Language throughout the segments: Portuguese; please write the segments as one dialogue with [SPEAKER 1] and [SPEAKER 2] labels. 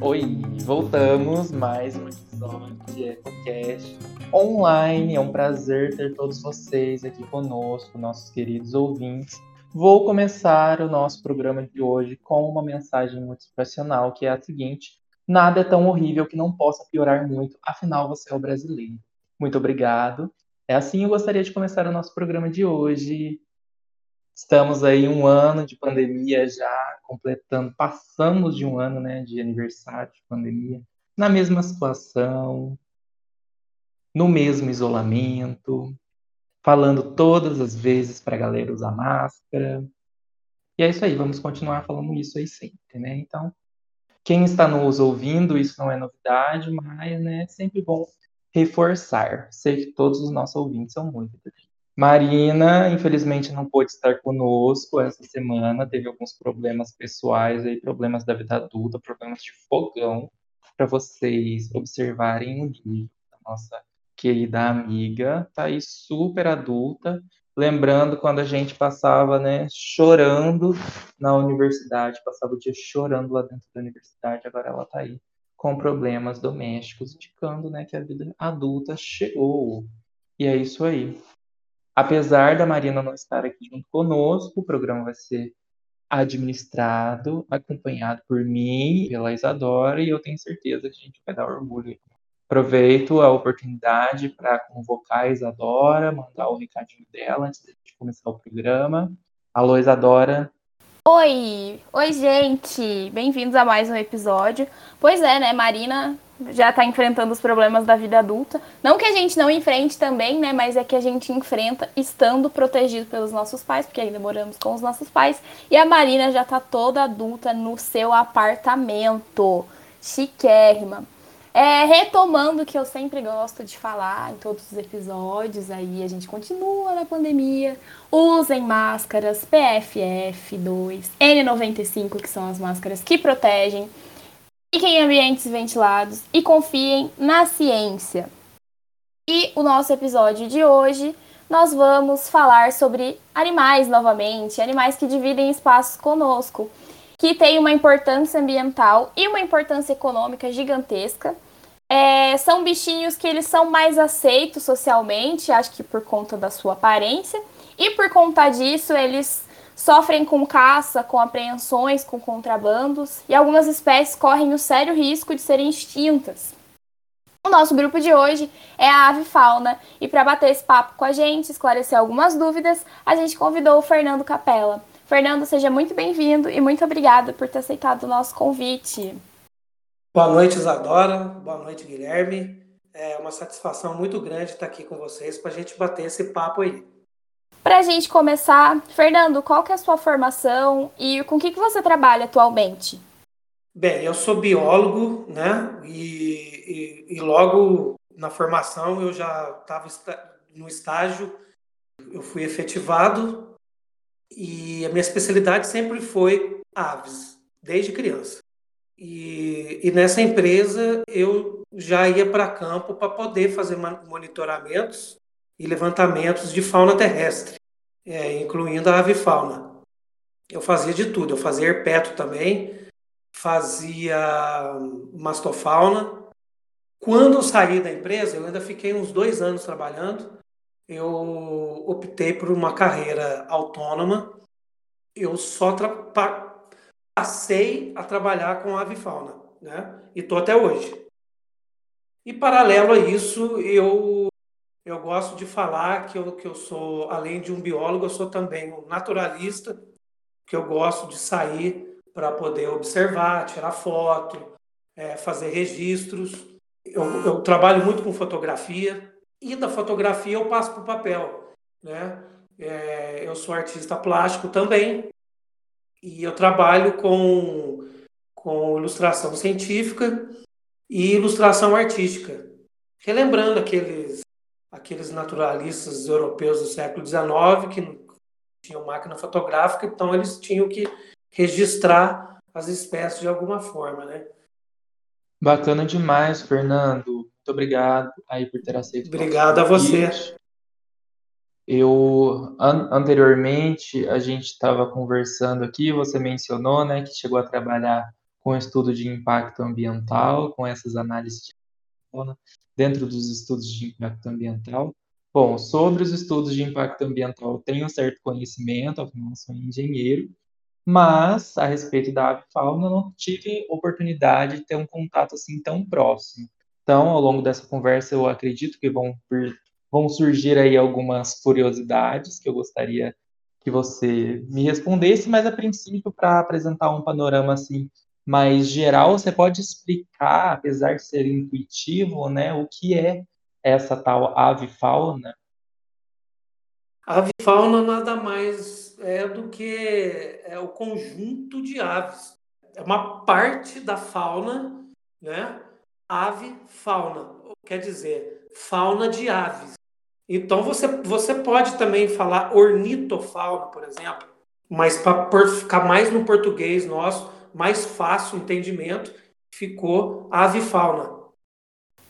[SPEAKER 1] Oi, voltamos mais um episódio de EcoCast online. É um prazer ter todos vocês aqui conosco, nossos queridos ouvintes. Vou começar o nosso programa de hoje com uma mensagem muito inspiracional, que é a seguinte: nada é tão horrível que não possa piorar muito, afinal você é o brasileiro. Muito obrigado. É assim eu gostaria de começar o nosso programa de hoje. Estamos aí um ano de pandemia já, completando, passamos de um ano, né, de aniversário de pandemia, na mesma situação, no mesmo isolamento, falando todas as vezes para a galera usar máscara. E é isso aí, vamos continuar falando isso aí sempre, né? Então, quem está nos ouvindo, isso não é novidade, mas né, é sempre bom reforçar. Sei que todos os nossos ouvintes são muito Marina, infelizmente, não pôde estar conosco essa semana, teve alguns problemas pessoais aí, problemas da vida adulta, problemas de fogão, para vocês observarem o nível da nossa querida amiga, tá aí super adulta, lembrando quando a gente passava, né, chorando na universidade, passava o dia chorando lá dentro da universidade, agora ela tá aí com problemas domésticos, indicando, né, que a vida adulta chegou. E é isso aí. Apesar da Marina não estar aqui junto conosco, o programa vai ser administrado, acompanhado por mim, pela Isadora, e eu tenho certeza que a gente vai dar orgulho. Aproveito a oportunidade para convocar a Isadora, mandar o recadinho dela antes de começar o programa. Alô, Isadora.
[SPEAKER 2] Oi! Oi, gente! Bem-vindos a mais um episódio. Pois é, né, Marina já está enfrentando os problemas da vida adulta. Não que a gente não enfrente também, né? Mas é que a gente enfrenta estando protegido pelos nossos pais, porque ainda moramos com os nossos pais. E a Marina já está toda adulta no seu apartamento. Chiquérrima. É, retomando o que eu sempre gosto de falar em todos os episódios, aí a gente continua na pandemia. Usem máscaras PFF2, N95, que são as máscaras que protegem Fiquem em ambientes ventilados e confiem na ciência. E o nosso episódio de hoje, nós vamos falar sobre animais novamente, animais que dividem espaços conosco, que têm uma importância ambiental e uma importância econômica gigantesca. É, são bichinhos que eles são mais aceitos socialmente, acho que por conta da sua aparência, e por conta disso eles sofrem com caça, com apreensões, com contrabandos, e algumas espécies correm o sério risco de serem extintas. O nosso grupo de hoje é a ave fauna, e para bater esse papo com a gente, esclarecer algumas dúvidas, a gente convidou o Fernando Capella. Fernando, seja muito bem-vindo e muito obrigada por ter aceitado o nosso convite.
[SPEAKER 3] Boa noite, Isadora. Boa noite, Guilherme. É uma satisfação muito grande estar aqui com vocês para a gente bater esse papo aí.
[SPEAKER 2] Para a gente começar, Fernando, qual que é a sua formação e com o que, que você trabalha atualmente?
[SPEAKER 3] Bem, eu sou biólogo, né? E, e, e logo na formação eu já estava no estágio, eu fui efetivado e a minha especialidade sempre foi aves, desde criança. E, e nessa empresa eu já ia para campo para poder fazer monitoramentos e levantamentos de fauna terrestre, é, incluindo a avifauna. Eu fazia de tudo, eu fazia herpeto também, fazia mastofauna. Quando eu saí da empresa, eu ainda fiquei uns dois anos trabalhando, eu optei por uma carreira autônoma. Eu só passei a trabalhar com avifauna, né? E estou até hoje. E paralelo a isso, eu eu gosto de falar que eu, que eu sou, além de um biólogo, eu sou também um naturalista, que eu gosto de sair para poder observar, tirar foto, é, fazer registros. Eu, eu, trabalho muito com fotografia e da fotografia eu passo para o papel. Né? É, eu sou artista plástico também e eu trabalho com, com ilustração científica e ilustração artística. Relembrando aqueles aqueles naturalistas europeus do século XIX que tinham máquina fotográfica, então eles tinham que registrar as espécies de alguma forma, né?
[SPEAKER 1] Bacana demais, Fernando. Muito obrigado aí por ter aceito.
[SPEAKER 3] Obrigado a você.
[SPEAKER 1] Eu an anteriormente a gente estava conversando aqui, você mencionou, né, que chegou a trabalhar com estudo de impacto ambiental, com essas análises de dentro dos estudos de impacto ambiental. Bom, sobre os estudos de impacto ambiental, eu tenho um certo conhecimento, afinal sou engenheiro, mas a respeito da avifauna não tive oportunidade de ter um contato assim tão próximo. Então, ao longo dessa conversa, eu acredito que vão, vão surgir aí algumas curiosidades que eu gostaria que você me respondesse, mas a princípio, para apresentar um panorama assim mais geral, você pode explicar, apesar de ser intuitivo, né, o que é essa tal avifauna?
[SPEAKER 3] A avifauna nada mais é do que é o conjunto de aves. É uma parte da fauna, né? Ave fauna, quer dizer, fauna de aves. Então você, você pode também falar ornitofauna, por exemplo, mas para ficar mais no português nosso, mais fácil o entendimento, ficou avifauna.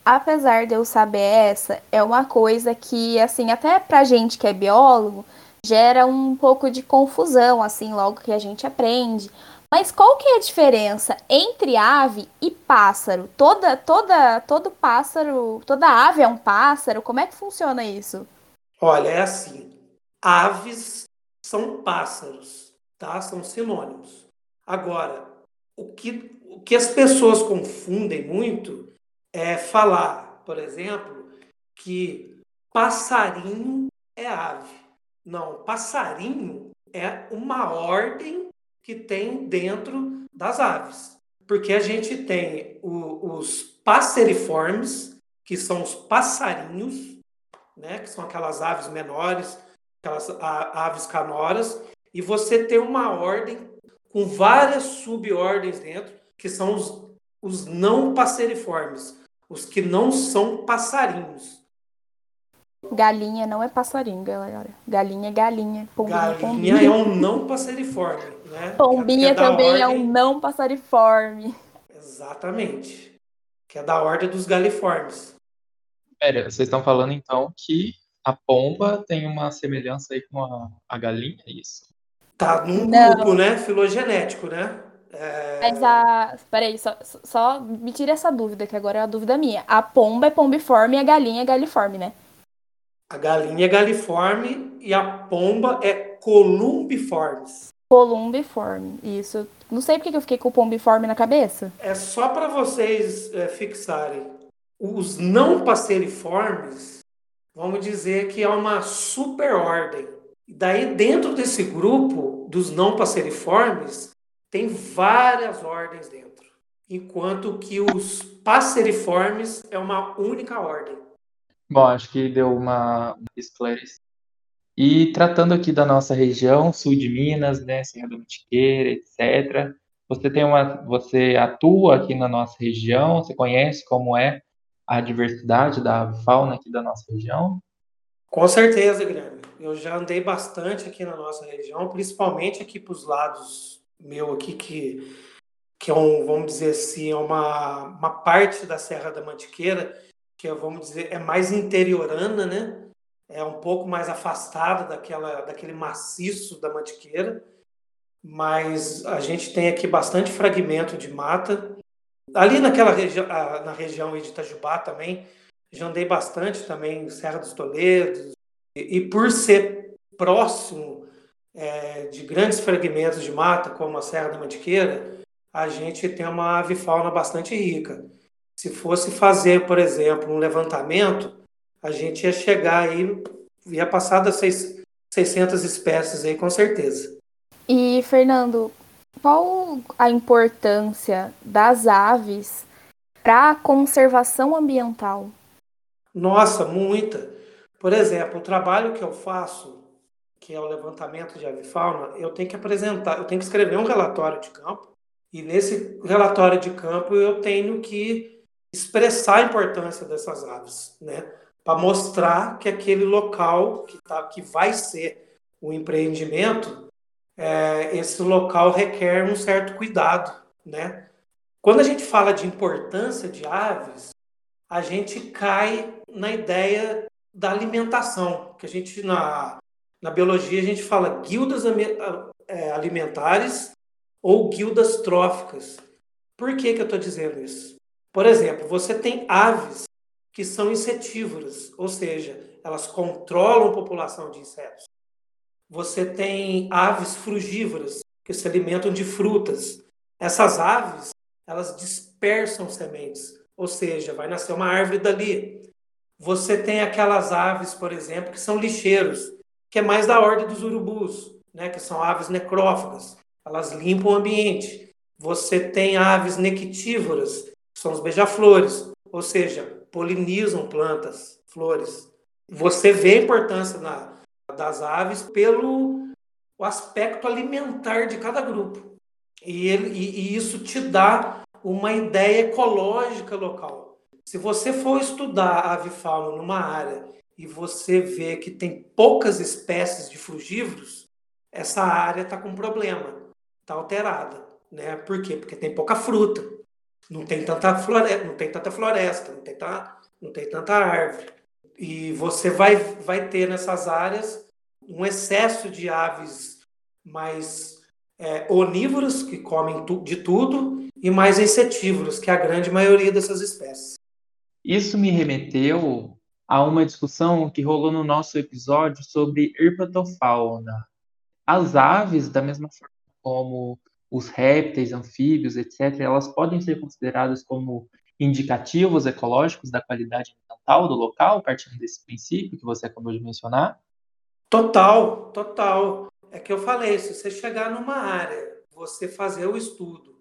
[SPEAKER 2] Apesar de eu saber essa, é uma coisa que, assim, até pra gente que é biólogo, gera um pouco de confusão, assim, logo que a gente aprende. Mas qual que é a diferença entre ave e pássaro? Toda, toda, todo pássaro, toda ave é um pássaro? Como é que funciona isso?
[SPEAKER 3] Olha, é assim. Aves são pássaros, tá? São sinônimos. Agora, o que, o que as pessoas confundem muito é falar, por exemplo, que passarinho é ave. Não, passarinho é uma ordem que tem dentro das aves. Porque a gente tem o, os passeriformes, que são os passarinhos, né, que são aquelas aves menores, aquelas aves canoras, e você tem uma ordem com várias subordens dentro, que são os, os não passeriformes, os que não são passarinhos.
[SPEAKER 2] Galinha não é passarinho, galera. Galinha é galinha.
[SPEAKER 3] Pombinha, galinha é pombinha. é um não passeriforme, né?
[SPEAKER 2] Pombinha é também ordem... é um não passeriforme.
[SPEAKER 3] Exatamente. Que é da ordem dos galiformes.
[SPEAKER 1] Pera, vocês estão falando então que a pomba tem uma semelhança aí com a, a galinha, é isso?
[SPEAKER 3] Tá num Não. grupo, né? Filogenético, né?
[SPEAKER 2] É... Mas a. Peraí, só, só me tira essa dúvida, que agora é a dúvida minha. A pomba é pombiforme e a galinha é galiforme, né?
[SPEAKER 3] A galinha é galiforme e a pomba é columbiformes.
[SPEAKER 2] Columbiforme, isso. Não sei porque eu fiquei com o pombiforme na cabeça.
[SPEAKER 3] É só para vocês é, fixarem. Os não passeriformes, vamos dizer que é uma superordem Daí, dentro desse grupo dos não passeriformes, tem várias ordens dentro, enquanto que os passeriformes é uma única ordem.
[SPEAKER 1] Bom, acho que deu uma, esclarecida. E tratando aqui da nossa região, sul de Minas, né, Serra da Mantiqueira, etc. Você tem uma, você atua aqui na nossa região, você conhece como é a diversidade da fauna aqui da nossa região?
[SPEAKER 3] Com certeza, Guilherme. Eu já andei bastante aqui na nossa região, principalmente aqui para os lados meu aqui, que, que é um, vamos dizer assim, é uma, uma parte da Serra da Mantiqueira, que vamos dizer, é mais interiorana, né? É um pouco mais afastada daquela, daquele maciço da Mantiqueira, mas a gente tem aqui bastante fragmento de mata. Ali naquela região, na região de Itajubá também, já andei bastante também Serra dos Toledos. E, e por ser próximo é, de grandes fragmentos de mata, como a Serra da Mantiqueira, a gente tem uma avifauna bastante rica. Se fosse fazer, por exemplo, um levantamento, a gente ia chegar aí, ia passar das 600 espécies aí, com certeza.
[SPEAKER 2] E, Fernando, qual a importância das aves para a conservação ambiental?
[SPEAKER 3] Nossa, muita. Por exemplo, o trabalho que eu faço, que é o levantamento de avifauna, eu tenho que apresentar, eu tenho que escrever um relatório de campo, e nesse relatório de campo eu tenho que expressar a importância dessas aves, né? Para mostrar que aquele local que, tá, que vai ser o empreendimento, é, esse local requer um certo cuidado, né? Quando a gente fala de importância de aves, a gente cai na ideia da alimentação, que a gente na, na biologia a gente fala guildas é, alimentares ou guildas tróficas. Por que, que eu estou dizendo isso? Por exemplo, você tem aves que são insetívoras, ou seja, elas controlam a população de insetos. Você tem aves frugívoras, que se alimentam de frutas. Essas aves, elas dispersam sementes, ou seja, vai nascer uma árvore dali. Você tem aquelas aves, por exemplo, que são lixeiros, que é mais da ordem dos urubus, né, que são aves necrófagas. Elas limpam o ambiente. Você tem aves nectívoras, são os beija-flores, ou seja, polinizam plantas, flores. Você vê a importância na, das aves pelo o aspecto alimentar de cada grupo. E, ele, e, e isso te dá uma ideia ecológica local. Se você for estudar avifauna numa área e você vê que tem poucas espécies de frugívoros, essa área está com problema, está alterada. Né? Por quê? Porque tem pouca fruta, não tem tanta floresta, não tem tanta floresta, não tem, tanta, não tem tanta árvore. E você vai, vai ter nessas áreas um excesso de aves mais é, onívoras, que comem tu, de tudo, e mais insetívoras, que é a grande maioria dessas espécies.
[SPEAKER 1] Isso me remeteu a uma discussão que rolou no nosso episódio sobre herpetofauna. As aves, da mesma forma como os répteis, anfíbios, etc., elas podem ser consideradas como indicativos ecológicos da qualidade ambiental do local, partindo desse princípio que você acabou de mencionar?
[SPEAKER 3] Total, total. É que eu falei, se você chegar numa área, você fazer o estudo,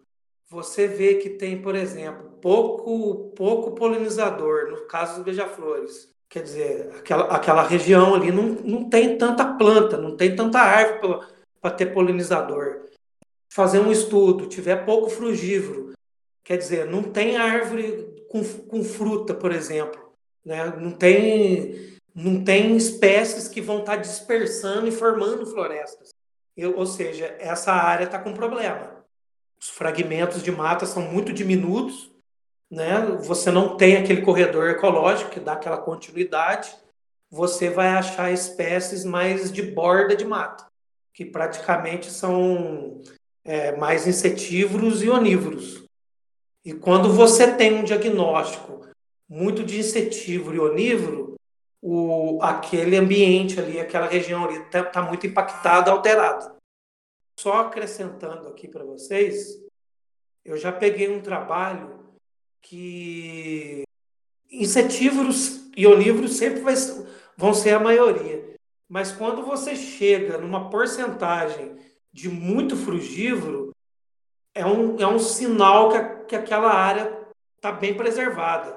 [SPEAKER 3] você vê que tem, por exemplo, pouco, pouco polinizador, no caso dos beija-flores. Quer dizer, aquela, aquela região ali não, não tem tanta planta, não tem tanta árvore para ter polinizador. Fazer um estudo, tiver pouco frugívoro, quer dizer, não tem árvore com, com fruta, por exemplo. Né? Não tem não tem espécies que vão estar tá dispersando e formando florestas. Eu, ou seja, essa área está com problema. Os fragmentos de mata são muito diminutos, né? Você não tem aquele corredor ecológico que dá aquela continuidade. Você vai achar espécies mais de borda de mata, que praticamente são é, mais insetívoros e onívoros. E quando você tem um diagnóstico muito de insetívoro e onívoro, o, aquele ambiente ali, aquela região ali está tá muito impactada, alterada. Só acrescentando aqui para vocês, eu já peguei um trabalho que insetívoros e onívoros sempre vai, vão ser a maioria. Mas quando você chega numa porcentagem de muito frugívoro, é um, é um sinal que, que aquela área está bem preservada.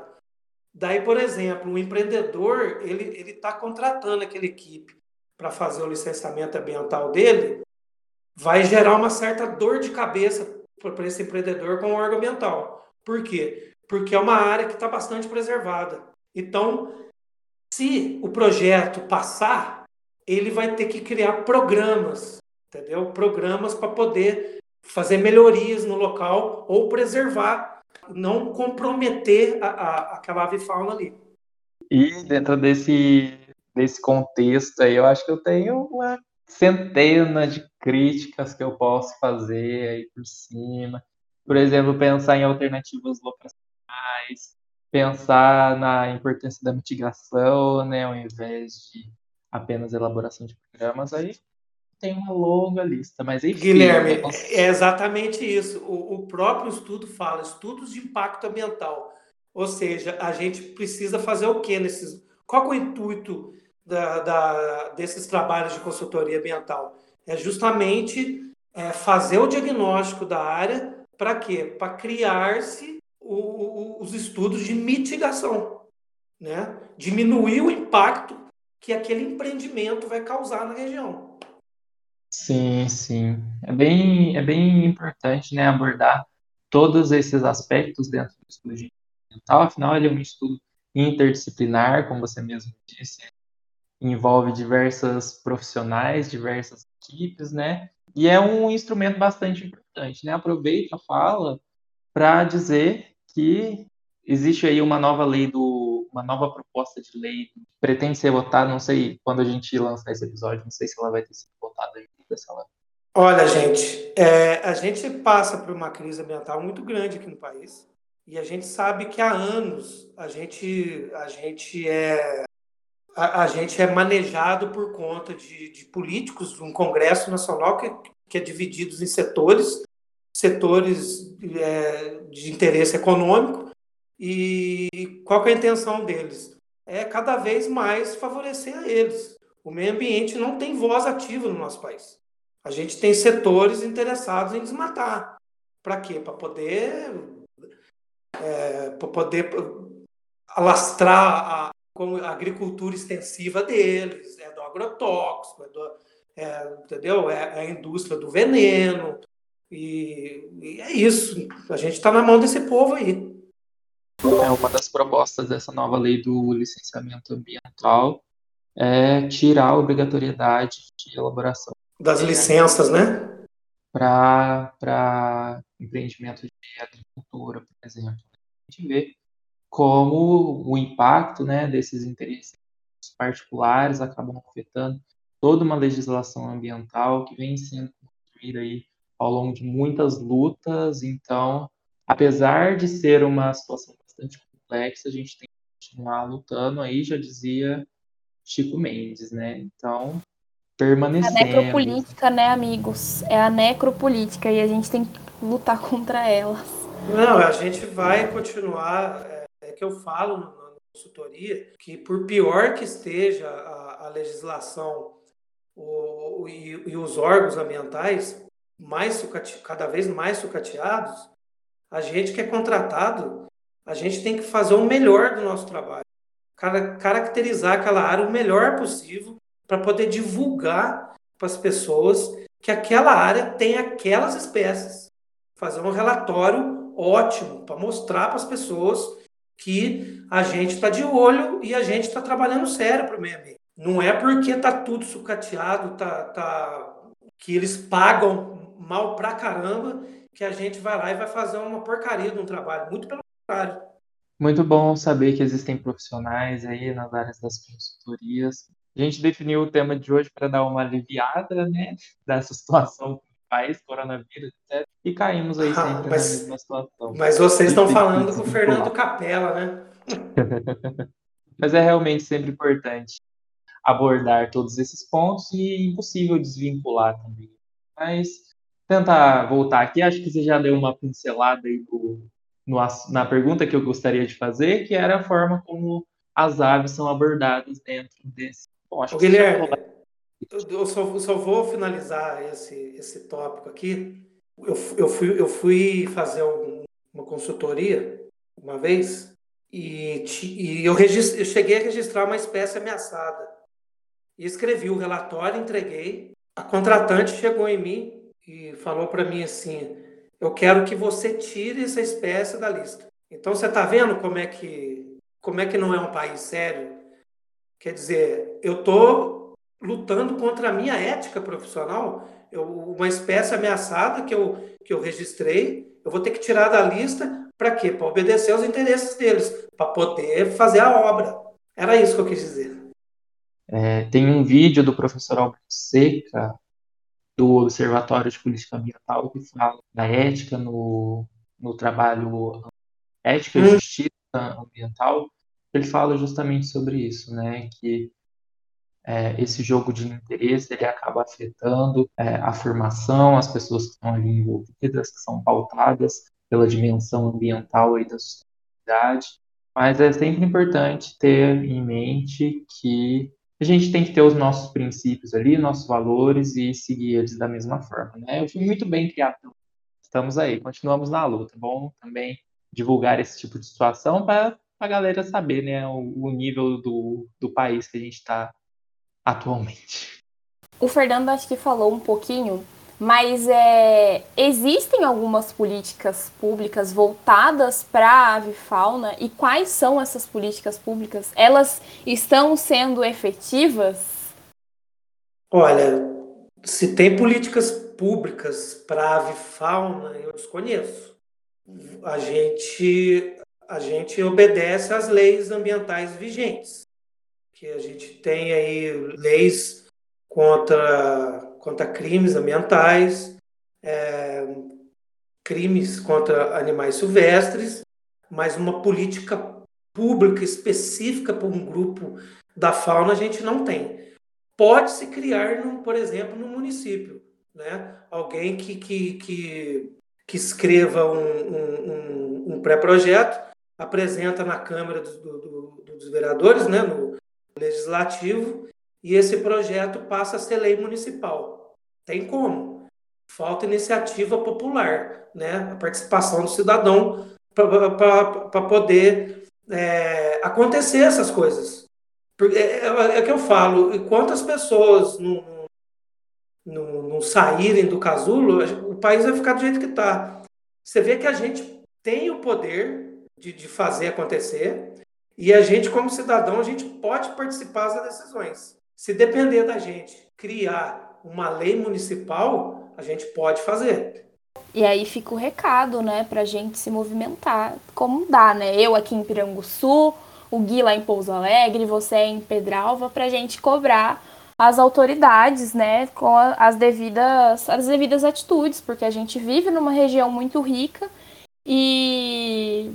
[SPEAKER 3] Daí, por exemplo, o empreendedor ele está contratando aquela equipe para fazer o licenciamento ambiental dele, vai gerar uma certa dor de cabeça para esse empreendedor com o órgão ambiental. Por quê? Porque é uma área que está bastante preservada. Então, se o projeto passar, ele vai ter que criar programas, entendeu? Programas para poder fazer melhorias no local ou preservar não comprometer a, a, aquela avifauna ali.
[SPEAKER 1] E dentro desse, desse contexto aí, eu acho que eu tenho uma centena de críticas que eu posso fazer aí por cima. Por exemplo, pensar em alternativas locacionais, pensar na importância da mitigação, né, ao invés de apenas elaboração de programas, aí tem uma longa lista, mas enfim.
[SPEAKER 3] Guilherme, é exatamente isso. O, o, próprio estudo fala, estudos de impacto ambiental. Ou seja, a gente precisa fazer o quê nesses. Qual é o intuito da, da, desses trabalhos de consultoria ambiental? É justamente é, fazer o diagnóstico da área para quê? Para criar-se os estudos de mitigação, né? Diminuir o impacto que aquele empreendimento vai causar na região.
[SPEAKER 1] Sim, sim. É bem, é bem importante, né, abordar todos esses aspectos dentro do estudo ambiental. Afinal, ele é um estudo interdisciplinar, como você mesmo disse, envolve diversas profissionais, diversas equipes, né? E é um instrumento bastante importante, né? Aproveita a fala para dizer que existe aí uma nova lei do uma nova proposta de lei pretende ser votada, não sei quando a gente lançar esse episódio, não sei se ela vai ter sido votada
[SPEAKER 3] Olha, gente, é, a gente passa por uma crise ambiental muito grande aqui no país e a gente sabe que há anos a gente, a gente é a, a gente é manejado por conta de, de políticos, um Congresso Nacional que, que é dividido em setores, setores é, de interesse econômico e qual é a intenção deles? É cada vez mais favorecer a eles. O meio ambiente não tem voz ativa no nosso país. A gente tem setores interessados em desmatar. Para quê? Para poder, é, poder alastrar a, a, agricultura extensiva deles, é do agrotóxico, é do, é, entendeu? É, é, a indústria do veneno. E, e é isso. A gente está na mão desse povo aí.
[SPEAKER 1] É uma das propostas dessa nova lei do licenciamento ambiental é tirar a obrigatoriedade de elaboração
[SPEAKER 3] das licenças, né?
[SPEAKER 1] Para empreendimento de agricultura, por exemplo. A gente vê como o impacto né, desses interesses particulares acabam afetando toda uma legislação ambiental que vem sendo construída aí ao longo de muitas lutas. Então, apesar de ser uma situação bastante complexa, a gente tem que continuar lutando aí, já dizia Chico Mendes, né? Então, permanecendo.
[SPEAKER 2] A necropolítica, né, amigos? É a necropolítica e a gente tem que lutar contra ela.
[SPEAKER 3] Não, a gente vai continuar. É, é que eu falo na consultoria que, por pior que esteja a, a legislação o, o, e, e, os órgãos ambientais, mais cada vez mais sucateados, a gente que é contratado, a gente tem que fazer o melhor do nosso trabalho. Caracterizar aquela área o melhor possível para poder divulgar para as pessoas que aquela área tem aquelas espécies. Fazer um relatório ótimo para mostrar para as pessoas que a gente está de olho e a gente está trabalhando sério para o meio ambiente. Não é porque está tudo sucateado, tá, tá, que eles pagam mal pra caramba, que a gente vai lá e vai fazer uma porcaria de um trabalho. Muito pelo contrário.
[SPEAKER 1] Muito bom saber que existem profissionais aí nas áreas das consultorias a gente definiu o tema de hoje para dar uma aliviada, né, dessa situação do país, coronavírus, etc. E caímos aí ah, sempre ah, mas, na mesma situação.
[SPEAKER 3] Mas vocês estão falando com o Fernando Capella, né?
[SPEAKER 1] mas é realmente sempre importante abordar todos esses pontos e impossível desvincular também. Mas tentar voltar aqui, acho que você já deu uma pincelada aí do, no, na pergunta que eu gostaria de fazer, que era a forma como as aves são abordadas dentro desse
[SPEAKER 3] Bom, acho Ô, Guilherme, eu só, só, vou finalizar esse, esse tópico aqui. Eu, eu, fui, eu fui fazer um, uma consultoria uma vez e, e eu, eu cheguei a registrar uma espécie ameaçada. E escrevi o relatório, entreguei. A contratante chegou em mim e falou para mim assim: Eu quero que você tire essa espécie da lista. Então você está vendo como é que como é que não é um país sério? Quer dizer, eu estou lutando contra a minha ética profissional. Eu, uma espécie ameaçada que eu, que eu registrei, eu vou ter que tirar da lista para quê? Para obedecer aos interesses deles, para poder fazer a obra. Era isso que eu quis dizer.
[SPEAKER 1] É, tem um vídeo do professor Alberto Seca, do Observatório de Política Ambiental, que fala da ética no, no trabalho, ética e hum. justiça ambiental, ele fala justamente sobre isso, né? Que é, esse jogo de interesse ele acaba afetando é, a formação, as pessoas que estão ali envolvidas, que são pautadas pela dimensão ambiental e da sustentabilidade. Mas é sempre importante ter em mente que a gente tem que ter os nossos princípios ali, nossos valores e seguir eles da mesma forma. Né? Eu fui muito bem criado. Estamos aí, continuamos na luta. Bom também divulgar esse tipo de situação para a galera saber, né, o, o nível do, do país que a gente está atualmente.
[SPEAKER 2] O Fernando acho que falou um pouquinho, mas é, existem algumas políticas públicas voltadas para a avifauna e quais são essas políticas públicas? Elas estão sendo efetivas?
[SPEAKER 3] Olha, se tem políticas públicas para a avifauna, eu desconheço. A gente a gente obedece às leis ambientais vigentes, que a gente tem aí leis contra contra crimes ambientais, é, crimes contra animais silvestres, mas uma política pública específica para um grupo da fauna a gente não tem. Pode-se criar, no, por exemplo, no município, né? alguém que, que, que, que escreva um, um, um pré-projeto, apresenta na Câmara do, do, dos Vereadores, né? no Legislativo, e esse projeto passa a ser lei municipal. Tem como. Falta iniciativa popular, né? a participação do cidadão para poder é, acontecer essas coisas. Porque é, é, é que eu falo, enquanto as pessoas não, não, não saírem do casulo, o país vai ficar do jeito que está. Você vê que a gente tem o poder de, de fazer acontecer e a gente, como cidadão, a gente pode participar das decisões. Se depender da gente criar uma lei municipal, a gente pode fazer.
[SPEAKER 2] E aí fica o recado, né, pra gente se movimentar como dá, né? Eu aqui em Piranguçu, o Gui lá em Pouso Alegre, você em Pedralva, pra gente cobrar as autoridades, né, com as devidas, as devidas atitudes, porque a gente vive numa região muito rica e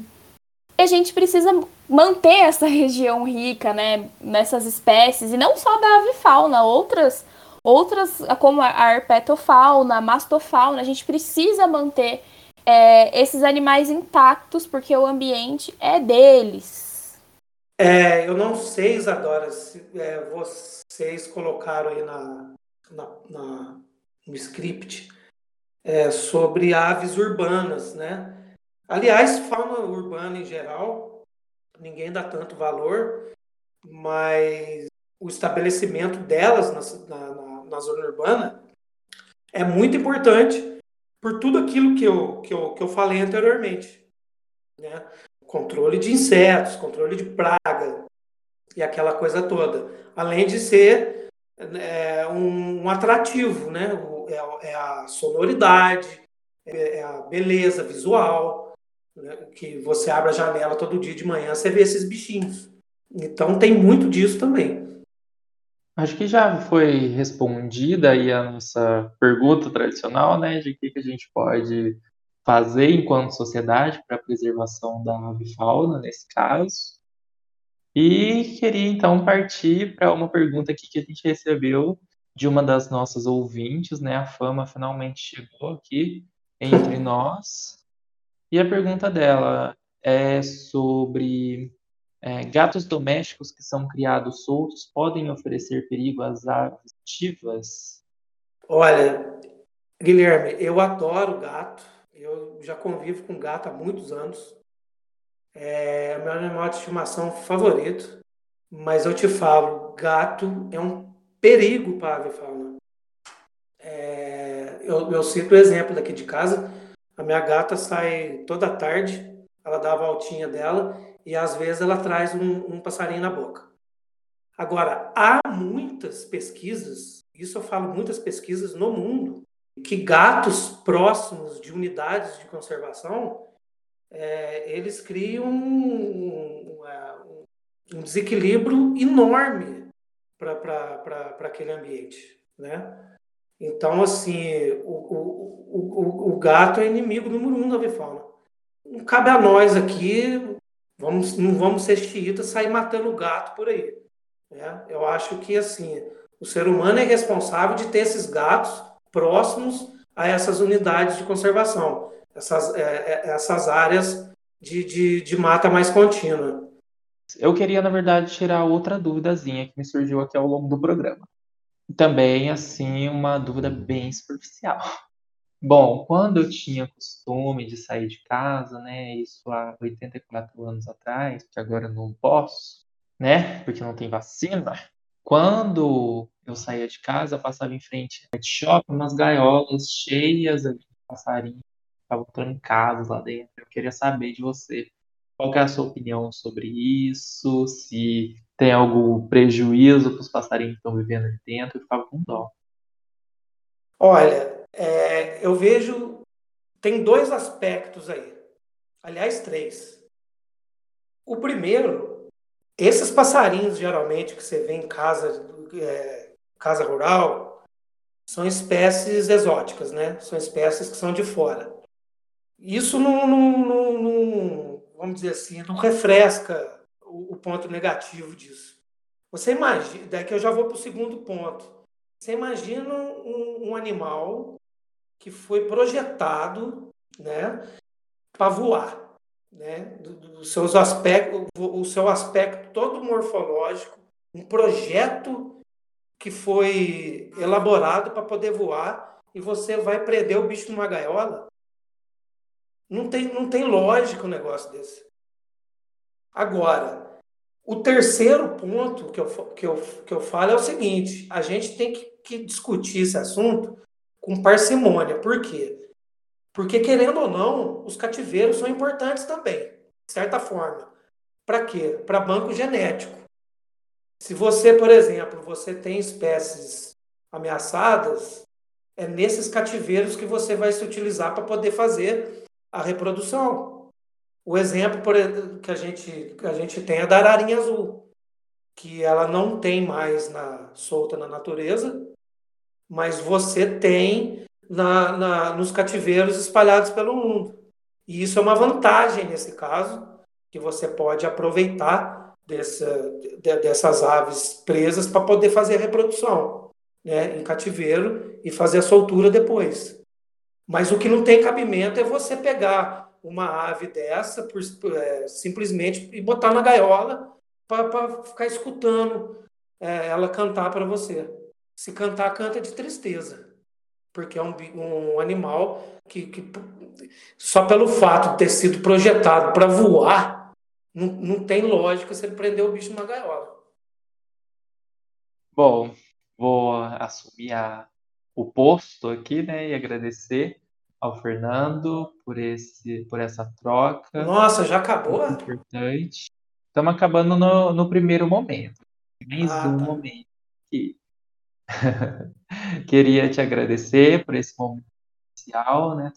[SPEAKER 2] a gente precisa manter essa região rica, né, nessas espécies, e não só da avifauna, outras Outras, como a herpetofauna, a mastofauna, a gente precisa manter é, esses animais intactos porque o ambiente é deles.
[SPEAKER 3] É, eu não sei, Isadora, se é, vocês colocaram aí na, na, na no script é, sobre aves urbanas, né? Aliás, fauna urbana em geral, ninguém dá tanto valor, mas o estabelecimento delas na, na, na zona urbana é muito importante por tudo aquilo que eu, que eu, que eu falei anteriormente. Né? Controle de insetos, controle de praga e aquela coisa toda. Além de ser é, um, um, atrativo, né? é, é a sonoridade, é, é, a beleza visual, né? que você abre a janela todo dia de manhã, você vê esses bichinhos. Então tem muito disso também.
[SPEAKER 1] Acho que já foi respondida aí a nossa pergunta tradicional, né, de o que, que a gente pode fazer enquanto sociedade para a preservação da avifauna, nesse caso. E queria então partir para uma pergunta aqui que a gente recebeu de uma das nossas ouvintes, né? A fama finalmente chegou aqui entre nós. E a pergunta dela é sobre é, gatos domésticos que são criados soltos podem oferecer perigo às aves ativas?
[SPEAKER 3] Olha, Guilherme, eu adoro gato. Eu já convivo com gato há muitos anos. É o meu animal de estimação favorito. Mas eu te falo, gato é um perigo para a avifauna. É, eu, eu cito o exemplo daqui de casa. A minha gata sai toda tarde, ela dá a voltinha dela e às vezes ela traz um, um passarinho na boca. Agora, há muitas pesquisas, isso eu falo muitas pesquisas no mundo, que gatos próximos de unidades de conservação, é, eles criam um, um, um desequilíbrio enorme para aquele ambiente, né? Então, assim, o, o, o, o, gato é inimigo número um da avifauna. Não cabe a nós aqui Vamos, não vamos ser xiitas sair matando gato por aí. Né? Eu acho que assim o ser humano é responsável de ter esses gatos próximos a essas unidades de conservação, essas, é, é, essas áreas de, de, de mata mais contínua.
[SPEAKER 1] Eu queria, na verdade, tirar outra duvidazinha que me surgiu aqui ao longo do programa. Também, assim, uma dúvida bem superficial. Bom, quando eu tinha costume de sair de casa, né, isso há 84 anos atrás, que agora eu não posso, né, porque não tem vacina. Quando eu saía de casa, eu passava em frente ao shopping, umas gaiolas cheias de passarinhos, estavam trancados lá dentro. Eu queria saber de você, qual é a sua opinião sobre isso, se tem algum prejuízo para os passarinhos que estão vivendo ali dentro, eu ficava com dó.
[SPEAKER 3] Olha, é, eu vejo tem dois aspectos aí. Aliás, três. O primeiro, esses passarinhos geralmente que você vê em casa, é, casa rural, são espécies exóticas, né? São espécies que são de fora. Isso não, não, não, não vamos dizer assim, não refresca ponto negativo disso. Você imagina, daqui eu já vou para o segundo ponto. Você imagina um, um animal que foi projetado, né, para voar, né, dos seus aspectos, o seu aspecto todo morfológico, um projeto que foi elaborado para poder voar e você vai prender o bicho numa gaiola? Não tem, não tem lógica um negócio desse. Agora, o terceiro ponto que eu, que eu, que eu falo é o seguinte: a gente tem que, que discutir esse assunto com parcimônia. Por quê? Porque, querendo ou não, os cativeiros são importantes também, de certa forma. Para quê? Para banco genético. Se você, por exemplo, você tem espécies ameaçadas, é nesses cativeiros que você vai se utilizar para poder fazer a reprodução. O exemplo por, que, a gente, que a gente tem é da ararinha azul, que ela não tem mais na, solta na natureza, mas você tem na, na, nos cativeiros espalhados pelo mundo. E isso é uma vantagem nesse caso, que você pode aproveitar dessa, de, dessas aves presas para poder fazer a reprodução né, em cativeiro e fazer a soltura depois. Mas o que não tem cabimento é você pegar uma ave dessa por, é, simplesmente e botar na gaiola para ficar escutando é, ela cantar para você. Se cantar, canta de tristeza. Porque é um, um animal que, que, só pelo fato de ter sido projetado para voar, não, não tem lógica ele prender o bicho numa gaiola.
[SPEAKER 1] Bom, vou assumir a, o posto aqui, né, e agradecer ao Fernando por esse por essa troca.
[SPEAKER 3] Nossa, já acabou?
[SPEAKER 1] Importante. Estamos acabando no, no primeiro momento. Mais ah, um tá. momento aqui. Queria te agradecer por esse momento especial, né?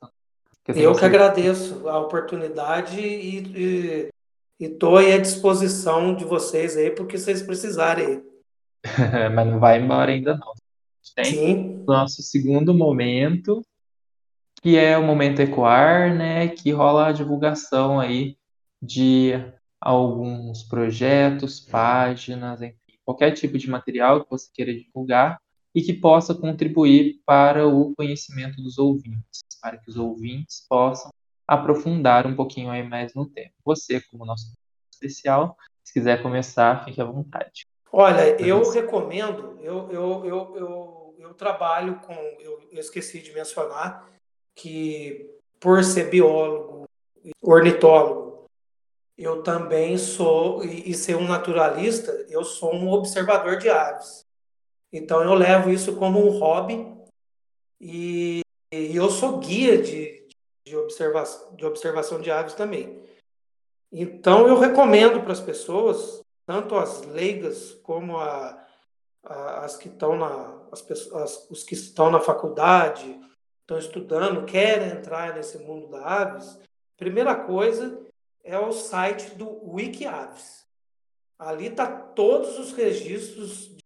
[SPEAKER 3] Eu, que agradeço a oportunidade e estou à disposição de vocês aí, porque vocês precisarem.
[SPEAKER 1] Mas não vai embora ainda não. Tem
[SPEAKER 3] Sim.
[SPEAKER 1] nosso segundo momento, que é o momento Ecoar, né? Que rola a divulgação aí de alguns projetos, páginas, enfim qualquer tipo de material que você queira divulgar e que possa contribuir para o conhecimento dos ouvintes, para que os ouvintes possam aprofundar um pouquinho aí mais no tema. Você, como nosso especial, se quiser começar, fique à vontade.
[SPEAKER 3] Olha, eu recomendo, eu, eu, eu, eu, trabalho com, eu esqueci de mencionar que por ser biólogo, ornitólogo, eu também sou, e, ser um naturalista, eu sou um observador de aves. Então eu levo isso como um hobby e, e eu sou guia de, de, observação, de observação de aves também. Então eu recomendo para as pessoas, tanto as leigas como a, a, as que estão na, as, as, os que estão na faculdade, estão estudando, querem entrar nesse mundo das aves, primeira coisa é o site do WikiAves. Ali está todos os registros,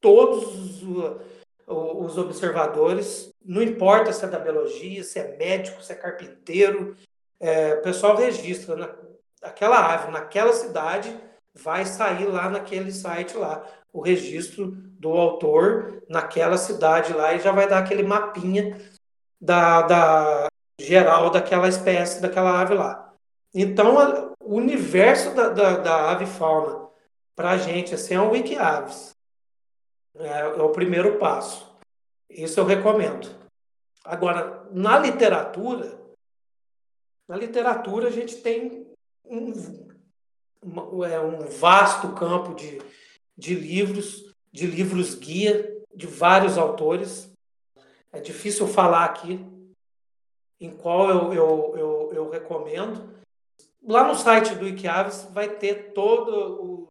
[SPEAKER 3] todos os, os, observadores, não importa se é da biologia, se é médico, se é carpinteiro, é, o pessoal registra na, aquela ave naquela cidade, vai sair lá naquele site lá o registro do autor naquela cidade lá e já vai dar aquele mapinha da, da geral daquela espécie, daquela ave lá. Então, o universo da, da, da ave fauna para a gente assim, é o Wikiaves. É, é o primeiro passo. Isso eu recomendo. Agora, na literatura, na literatura a gente tem um, é, um vasto campo de, de livros, de livros guia de vários autores. É difícil falar aqui em qual eu, eu, eu, eu recomendo, Lá no site do Iquiaves vai ter todos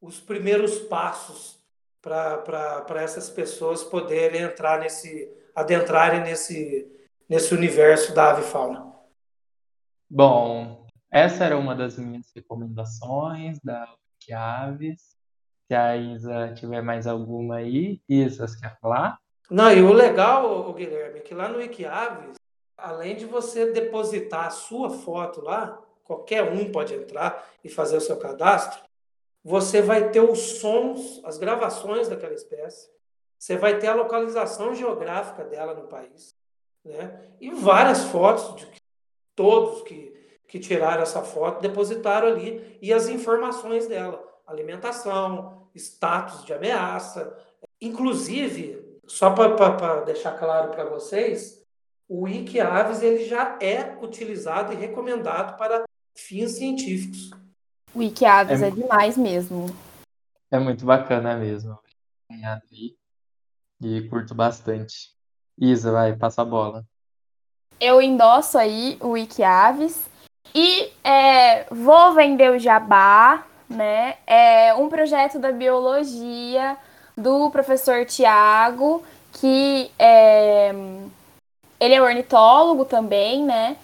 [SPEAKER 3] os primeiros passos para essas pessoas poderem entrar nesse, adentrarem nesse, nesse universo da ave fauna.
[SPEAKER 1] Bom, essa era uma das minhas recomendações da Iquiaves. Se a Isa tiver mais alguma aí, Isa, você quer falar?
[SPEAKER 3] Não, e o legal, o Guilherme, é que lá no Wikiaves, além de você depositar a sua foto lá, qualquer um pode entrar e fazer o seu cadastro, você vai ter os sons, as gravações daquela espécie, você vai ter a localização geográfica dela no país, né? E várias fotos de todos que, que tiraram essa foto depositaram ali e as informações dela, alimentação, status de ameaça, inclusive, só para deixar claro para vocês, o Wikiaves ele já é utilizado e recomendado para fins científicos.
[SPEAKER 2] O Wikiaves é, é demais mesmo.
[SPEAKER 1] É muito bacana mesmo. E curto bastante. Isa, vai, passa a bola.
[SPEAKER 2] Eu endosso aí o Wikiaves e é, vou vender o Jabá, né? É um projeto da biologia do professor Tiago, que é, ele é ornitólogo também, né?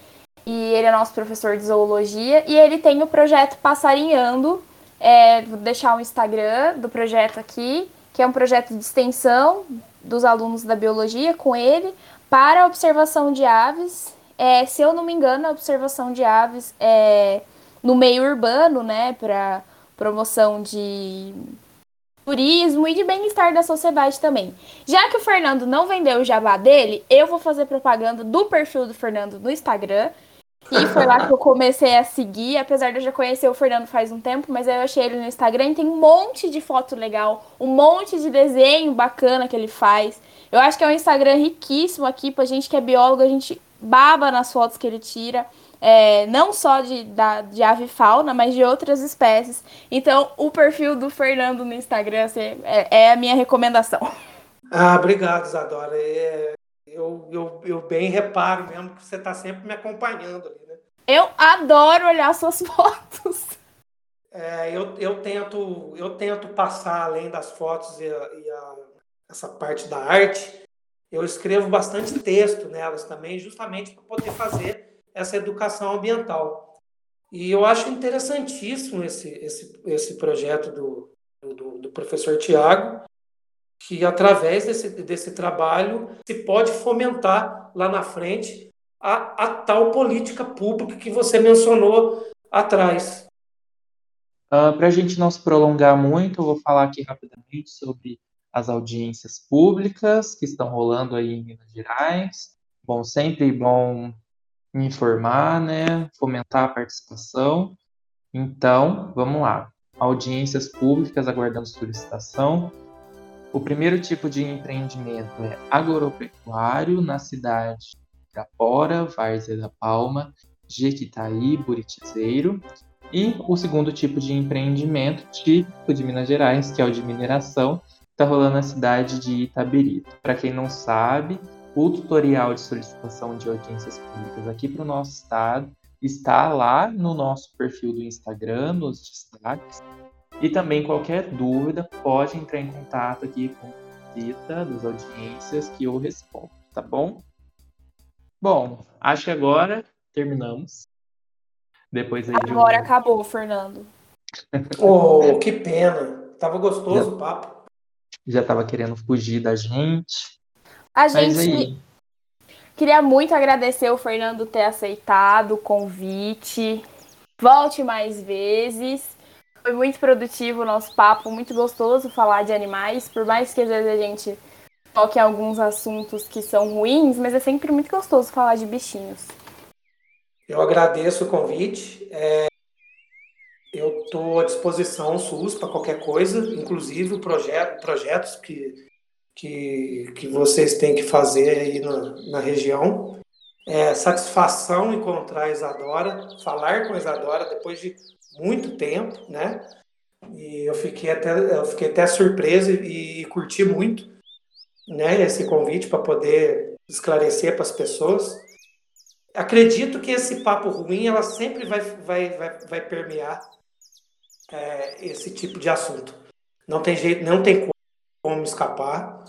[SPEAKER 2] E ele é nosso professor de zoologia. E ele tem o projeto Passarinhando. É, vou deixar o Instagram do projeto aqui, que é um projeto de extensão dos alunos da biologia com ele para observação de aves. É, se eu não me engano, a observação de aves é no meio urbano, né? Para promoção de turismo e de bem-estar da sociedade também. Já que o Fernando não vendeu o jabá dele, eu vou fazer propaganda do perfil do Fernando no Instagram. E foi lá que eu comecei a seguir, apesar de eu já conhecer o Fernando faz um tempo, mas eu achei ele no Instagram e tem um monte de foto legal, um monte de desenho bacana que ele faz. Eu acho que é um Instagram riquíssimo aqui pra gente que é biólogo, a gente baba nas fotos que ele tira é, não só de, da, de ave fauna, mas de outras espécies. Então, o perfil do Fernando no Instagram assim, é, é a minha recomendação.
[SPEAKER 3] Ah, obrigado, Isadora. É, eu, eu, eu bem reparo mesmo que você está sempre me acompanhando ali, né?
[SPEAKER 2] Eu adoro olhar suas fotos.
[SPEAKER 3] É, eu, eu, tento, eu tento passar além das fotos e, a, e a, essa parte da arte. Eu escrevo bastante texto nelas também, justamente para poder fazer essa educação ambiental. E eu acho interessantíssimo esse, esse, esse projeto do, do, do professor Tiago, que através desse, desse trabalho se pode fomentar lá na frente a, a tal política pública que você mencionou atrás.
[SPEAKER 1] Uh, ah, Para a gente não se prolongar muito, eu vou falar aqui rapidamente sobre as audiências públicas que estão rolando aí em Minas Gerais. Bom, sempre bom informar, né, fomentar a participação. Então, vamos lá. Audiências públicas aguardando solicitação. O primeiro tipo de empreendimento é agropecuário na cidade de Irapora, Várzea da Palma, Jequitaí, Buritizeiro. E o segundo tipo de empreendimento, típico de Minas Gerais, que é o de mineração, está rolando na cidade de Itabirito. Para quem não sabe, o tutorial de solicitação de audiências públicas aqui para o nosso estado está lá no nosso perfil do Instagram, nos destaques. E também qualquer dúvida pode entrar em contato aqui com a Rita das audiências que eu respondo, tá bom? Bom, acho que agora terminamos. Depois aí
[SPEAKER 2] Agora um... acabou, Fernando.
[SPEAKER 3] oh, que pena. Tava gostoso já, o papo.
[SPEAKER 1] Já tava querendo fugir da gente.
[SPEAKER 2] A gente queria muito agradecer o Fernando ter aceitado o convite. Volte mais vezes. Foi muito produtivo o nosso papo, muito gostoso falar de animais, por mais que às vezes a gente toque em alguns assuntos que são ruins, mas é sempre muito gostoso falar de bichinhos.
[SPEAKER 3] Eu agradeço o convite. É... Eu estou à disposição, SUS, para qualquer coisa, inclusive projeto, projetos que que, que vocês têm que fazer aí na, na região. É, satisfação encontrar a Isadora, falar com a Isadora depois de muito tempo, né? E eu fiquei até, eu fiquei até surpreso e, e curti muito né, esse convite para poder esclarecer para as pessoas. Acredito que esse papo ruim ela sempre vai, vai, vai, vai permear é, esse tipo de assunto. Não tem jeito, não tem como escapar.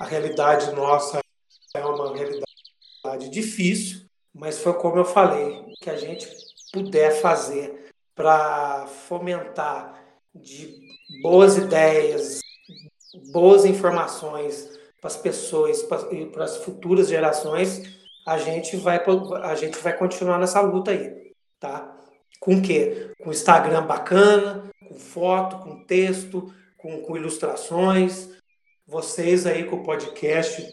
[SPEAKER 3] A realidade nossa é uma realidade difícil, mas foi como eu falei, que a gente puder fazer para fomentar de boas ideias, boas informações para as pessoas e para as futuras gerações, a gente vai a gente vai continuar nessa luta aí, tá? Com o quê? Com Instagram bacana, com foto, com texto, com, com ilustrações. Vocês aí com o podcast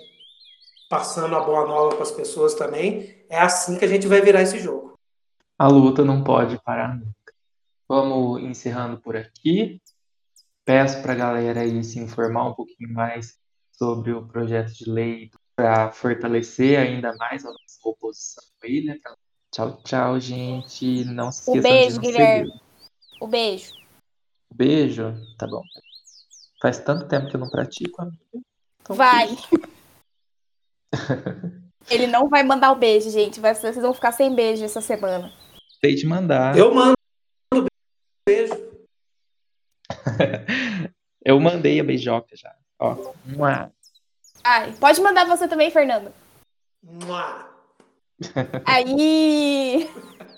[SPEAKER 3] passando a boa nova para as pessoas também. É assim que a gente vai virar esse jogo.
[SPEAKER 1] A luta não pode parar nunca. Vamos encerrando por aqui. Peço para a galera aí se informar um pouquinho mais sobre o projeto de lei para fortalecer ainda mais a nossa oposição a ele. Tchau, tchau, gente. Não se esqueçam
[SPEAKER 2] o beijo,
[SPEAKER 1] de
[SPEAKER 2] Guilherme. Seguir. O beijo.
[SPEAKER 1] O beijo? Tá bom. Faz tanto tempo que eu não pratico, amiga.
[SPEAKER 2] Então, vai. Ele não vai mandar o beijo, gente. Vocês vão ficar sem beijo essa semana.
[SPEAKER 1] Tem de mandar.
[SPEAKER 3] Eu mando beijo.
[SPEAKER 1] eu mandei a beijoca já. Ó. Mua.
[SPEAKER 2] Ai, pode mandar você também, Fernando.
[SPEAKER 3] Mua.
[SPEAKER 2] Aí.